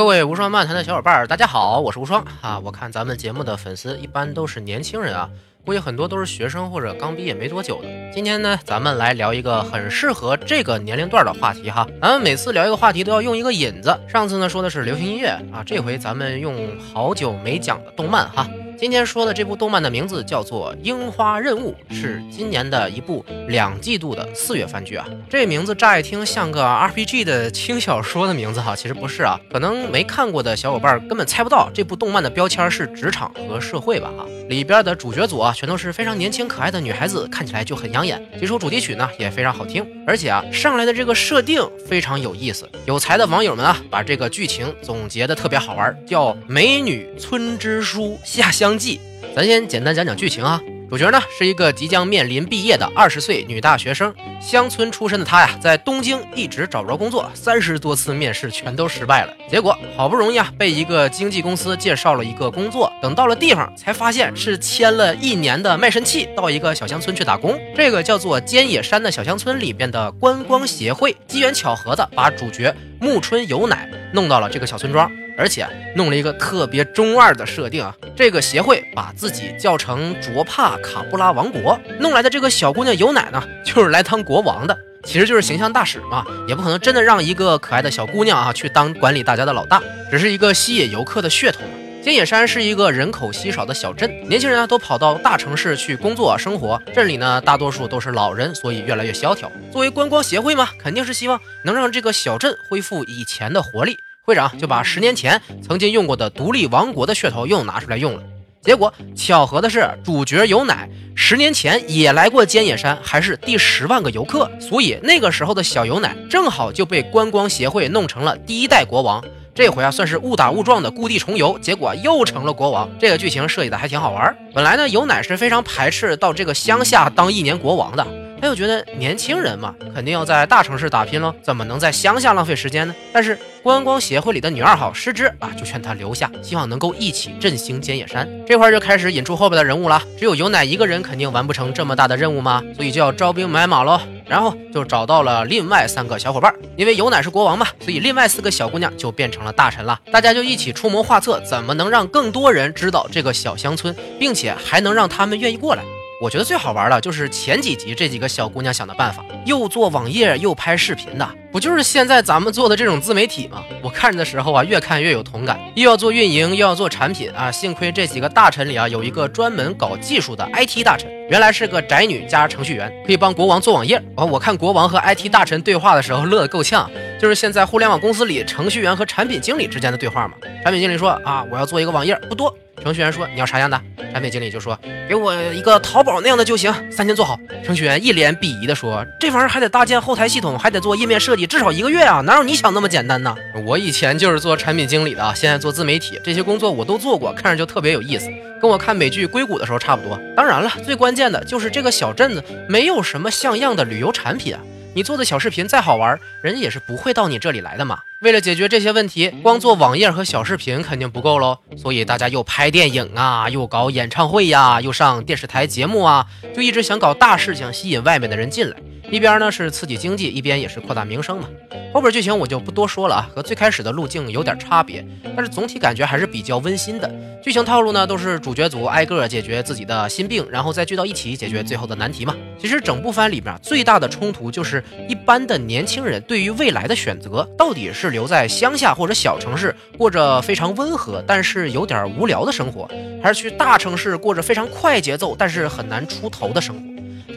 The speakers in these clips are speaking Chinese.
各位无双漫谈的小伙伴，大家好，我是无双啊。我看咱们节目的粉丝一般都是年轻人啊，估计很多都是学生或者刚毕业没多久的。今天呢，咱们来聊一个很适合这个年龄段的话题哈。咱们每次聊一个话题都要用一个引子，上次呢说的是流行音乐啊，这回咱们用好久没讲的动漫哈。今天说的这部动漫的名字叫做《樱花任务》，是今年的一部两季度的四月番剧啊。这名字乍一听像个 RPG 的轻小说的名字哈，其实不是啊。可能没看过的小伙伴根本猜不到这部动漫的标签是职场和社会吧哈。里边的主角组啊，全都是非常年轻可爱的女孩子，看起来就很养眼。几首主题曲呢也非常好听，而且啊上来的这个设定非常有意思。有才的网友们啊，把这个剧情总结的特别好玩，叫《美女村支书下乡》。记，咱先简单讲讲剧情啊。主角呢是一个即将面临毕业的二十岁女大学生，乡村出身的她呀，在东京一直找不着工作，三十多次面试全都失败了。结果好不容易啊，被一个经纪公司介绍了一个工作。等到了地方，才发现是签了一年的卖身契，到一个小乡村去打工。这个叫做尖野山的小乡村里边的观光协会，机缘巧合的把主角暮春有乃弄到了这个小村庄。而且弄了一个特别中二的设定啊！这个协会把自己叫成卓帕卡布拉王国，弄来的这个小姑娘有奶呢，就是来当国王的，其实就是形象大使嘛，也不可能真的让一个可爱的小姑娘啊去当管理大家的老大，只是一个吸引游客的噱头。尖野山是一个人口稀少的小镇，年轻人啊都跑到大城市去工作生活，镇里呢大多数都是老人，所以越来越萧条。作为观光协会嘛，肯定是希望能让这个小镇恢复以前的活力。会长就把十年前曾经用过的独立王国的噱头又拿出来用了，结果巧合的是，主角有奶十年前也来过尖野山，还是第十万个游客，所以那个时候的小有奶正好就被观光协会弄成了第一代国王。这回啊，算是误打误撞的故地重游，结果又成了国王。这个剧情设计的还挺好玩。本来呢，有乃是非常排斥到这个乡下当一年国王的。他又觉得年轻人嘛，肯定要在大城市打拼喽，怎么能在乡下浪费时间呢？但是观光协会里的女二号失之啊，就劝他留下，希望能够一起振兴尖野山。这块就开始引出后边的人物了。只有有乃一个人肯定完不成这么大的任务吗？所以就要招兵买马喽。然后就找到了另外三个小伙伴，因为有乃是国王嘛，所以另外四个小姑娘就变成了大臣了。大家就一起出谋划策，怎么能让更多人知道这个小乡村，并且还能让他们愿意过来。我觉得最好玩的就是前几集这几个小姑娘想的办法，又做网页又拍视频的，不就是现在咱们做的这种自媒体吗？我看着的时候啊，越看越有同感，又要做运营，又要做产品啊。幸亏这几个大臣里啊，有一个专门搞技术的 IT 大臣，原来是个宅女加程序员，可以帮国王做网页。哦，我看国王和 IT 大臣对话的时候乐得够呛，就是现在互联网公司里程序员和产品经理之间的对话嘛。产品经理说啊，我要做一个网页，不多。程序员说：“你要啥样的？”产品经理就说：“给我一个淘宝那样的就行，三天做好。”程序员一脸鄙夷的说：“这玩意儿还得搭建后台系统，还得做页面设计，至少一个月啊，哪有你想那么简单呢？”我以前就是做产品经理的，现在做自媒体，这些工作我都做过，看着就特别有意思，跟我看美剧《硅谷》的时候差不多。当然了，最关键的就是这个小镇子没有什么像样的旅游产品。你做的小视频再好玩，人家也是不会到你这里来的嘛。为了解决这些问题，光做网页和小视频肯定不够喽，所以大家又拍电影啊，又搞演唱会呀，又上电视台节目啊，就一直想搞大事情，吸引外面的人进来。一边呢是刺激经济，一边也是扩大名声嘛。后边剧情我就不多说了啊，和最开始的路径有点差别，但是总体感觉还是比较温馨的。剧情套路呢都是主角组挨个解决自己的心病，然后再聚到一起解决最后的难题嘛。其实整部番里边最大的冲突就是一般的年轻人对于未来的选择，到底是留在乡下或者小城市过着非常温和但是有点无聊的生活，还是去大城市过着非常快节奏但是很难出头的生活。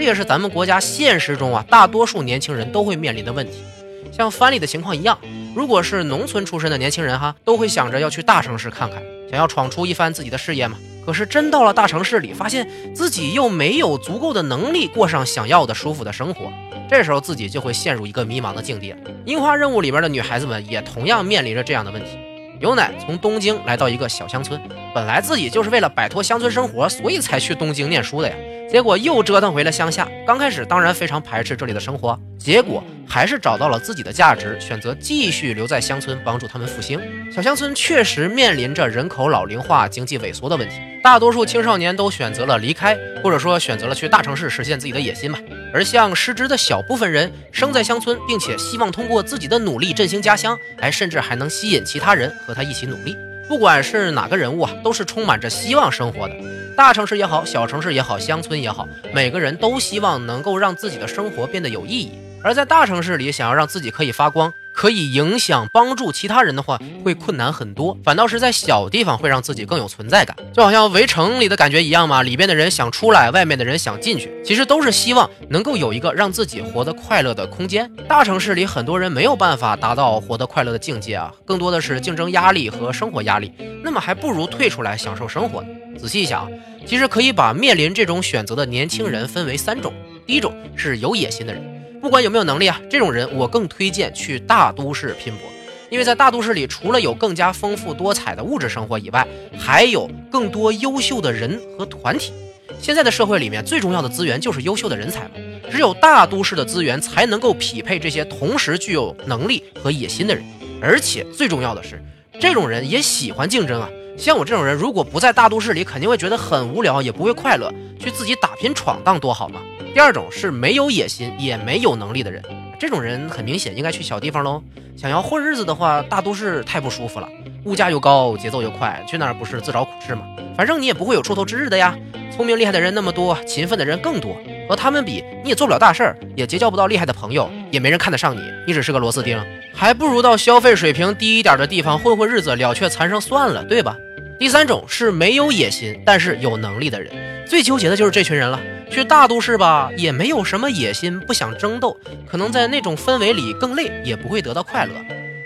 这也是咱们国家现实中啊，大多数年轻人都会面临的问题。像番里的情况一样，如果是农村出身的年轻人哈，都会想着要去大城市看看，想要闯出一番自己的事业嘛。可是真到了大城市里，发现自己又没有足够的能力过上想要的舒服的生活，这时候自己就会陷入一个迷茫的境地了。樱花任务里边的女孩子们也同样面临着这样的问题。由乃从东京来到一个小乡村，本来自己就是为了摆脱乡村生活，所以才去东京念书的呀。结果又折腾回了乡下。刚开始当然非常排斥这里的生活，结果还是找到了自己的价值，选择继续留在乡村帮助他们复兴。小乡村确实面临着人口老龄化、经济萎缩的问题，大多数青少年都选择了离开，或者说选择了去大城市实现自己的野心吧。而像失职的小部分人，生在乡村，并且希望通过自己的努力振兴家乡，哎，甚至还能吸引其他人和他一起努力。不管是哪个人物啊，都是充满着希望生活的。大城市也好，小城市也好，乡村也好，每个人都希望能够让自己的生活变得有意义。而在大城市里，想要让自己可以发光。可以影响帮助其他人的话，会困难很多。反倒是在小地方会让自己更有存在感，就好像围城里的感觉一样嘛。里边的人想出来，外面的人想进去，其实都是希望能够有一个让自己活得快乐的空间。大城市里很多人没有办法达到活得快乐的境界啊，更多的是竞争压力和生活压力。那么还不如退出来享受生活呢。仔细一想，其实可以把面临这种选择的年轻人分为三种：第一种是有野心的人。不管有没有能力啊，这种人我更推荐去大都市拼搏，因为在大都市里，除了有更加丰富多彩的物质生活以外，还有更多优秀的人和团体。现在的社会里面最重要的资源就是优秀的人才嘛，只有大都市的资源才能够匹配这些同时具有能力和野心的人，而且最重要的是，这种人也喜欢竞争啊。像我这种人，如果不在大都市里，肯定会觉得很无聊，也不会快乐，去自己打拼闯荡多好嘛。第二种是没有野心也没有能力的人，这种人很明显应该去小地方喽。想要混日子的话，大都市太不舒服了，物价又高，节奏又快，去那儿不是自找苦吃吗？反正你也不会有出头之日的呀。聪明厉害的人那么多，勤奋的人更多，和他们比，你也做不了大事儿，也结交不到厉害的朋友，也没人看得上你，你只是个螺丝钉，还不如到消费水平低一点的地方混混日子，了却残生算了，对吧？第三种是没有野心但是有能力的人，最纠结的就是这群人了。去大都市吧，也没有什么野心，不想争斗，可能在那种氛围里更累，也不会得到快乐。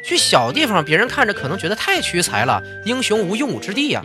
去小地方，别人看着可能觉得太屈才了，英雄无用武之地呀。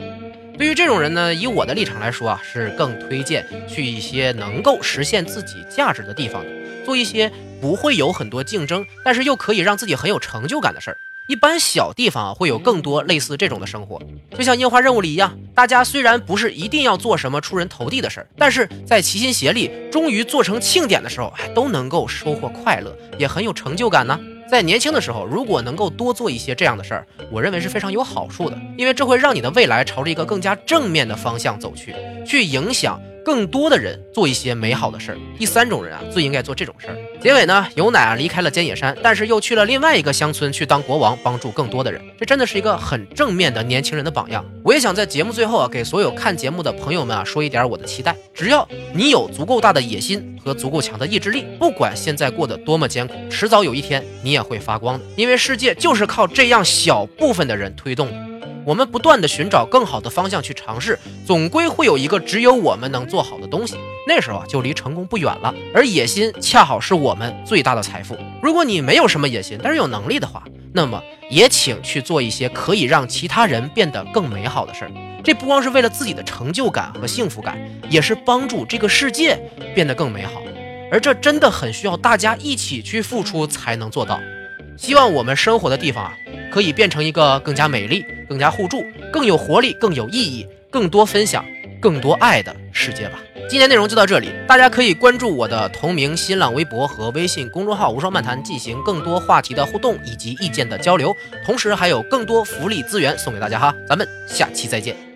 对于这种人呢，以我的立场来说啊，是更推荐去一些能够实现自己价值的地方，做一些不会有很多竞争，但是又可以让自己很有成就感的事儿。一般小地方啊，会有更多类似这种的生活，就像樱花任务里一样，大家虽然不是一定要做什么出人头地的事儿，但是在齐心协力，终于做成庆典的时候，还都能够收获快乐，也很有成就感呢。在年轻的时候，如果能够多做一些这样的事儿，我认为是非常有好处的，因为这会让你的未来朝着一个更加正面的方向走去，去影响。更多的人做一些美好的事儿。第三种人啊，最应该做这种事儿。结尾呢，有奶啊离开了尖野山，但是又去了另外一个乡村去当国王，帮助更多的人。这真的是一个很正面的年轻人的榜样。我也想在节目最后啊，给所有看节目的朋友们啊，说一点我的期待：只要你有足够大的野心和足够强的意志力，不管现在过得多么艰苦，迟早有一天你也会发光的。因为世界就是靠这样小部分的人推动的。我们不断的寻找更好的方向去尝试，总归会有一个只有我们能做好的东西。那时候啊，就离成功不远了。而野心恰好是我们最大的财富。如果你没有什么野心，但是有能力的话，那么也请去做一些可以让其他人变得更美好的事儿。这不光是为了自己的成就感和幸福感，也是帮助这个世界变得更美好。而这真的很需要大家一起去付出才能做到。希望我们生活的地方啊。可以变成一个更加美丽、更加互助、更有活力、更有意义、更多分享、更多爱的世界吧。今天内容就到这里，大家可以关注我的同名新浪微博和微信公众号“无双漫谈”，进行更多话题的互动以及意见的交流，同时还有更多福利资源送给大家哈。咱们下期再见。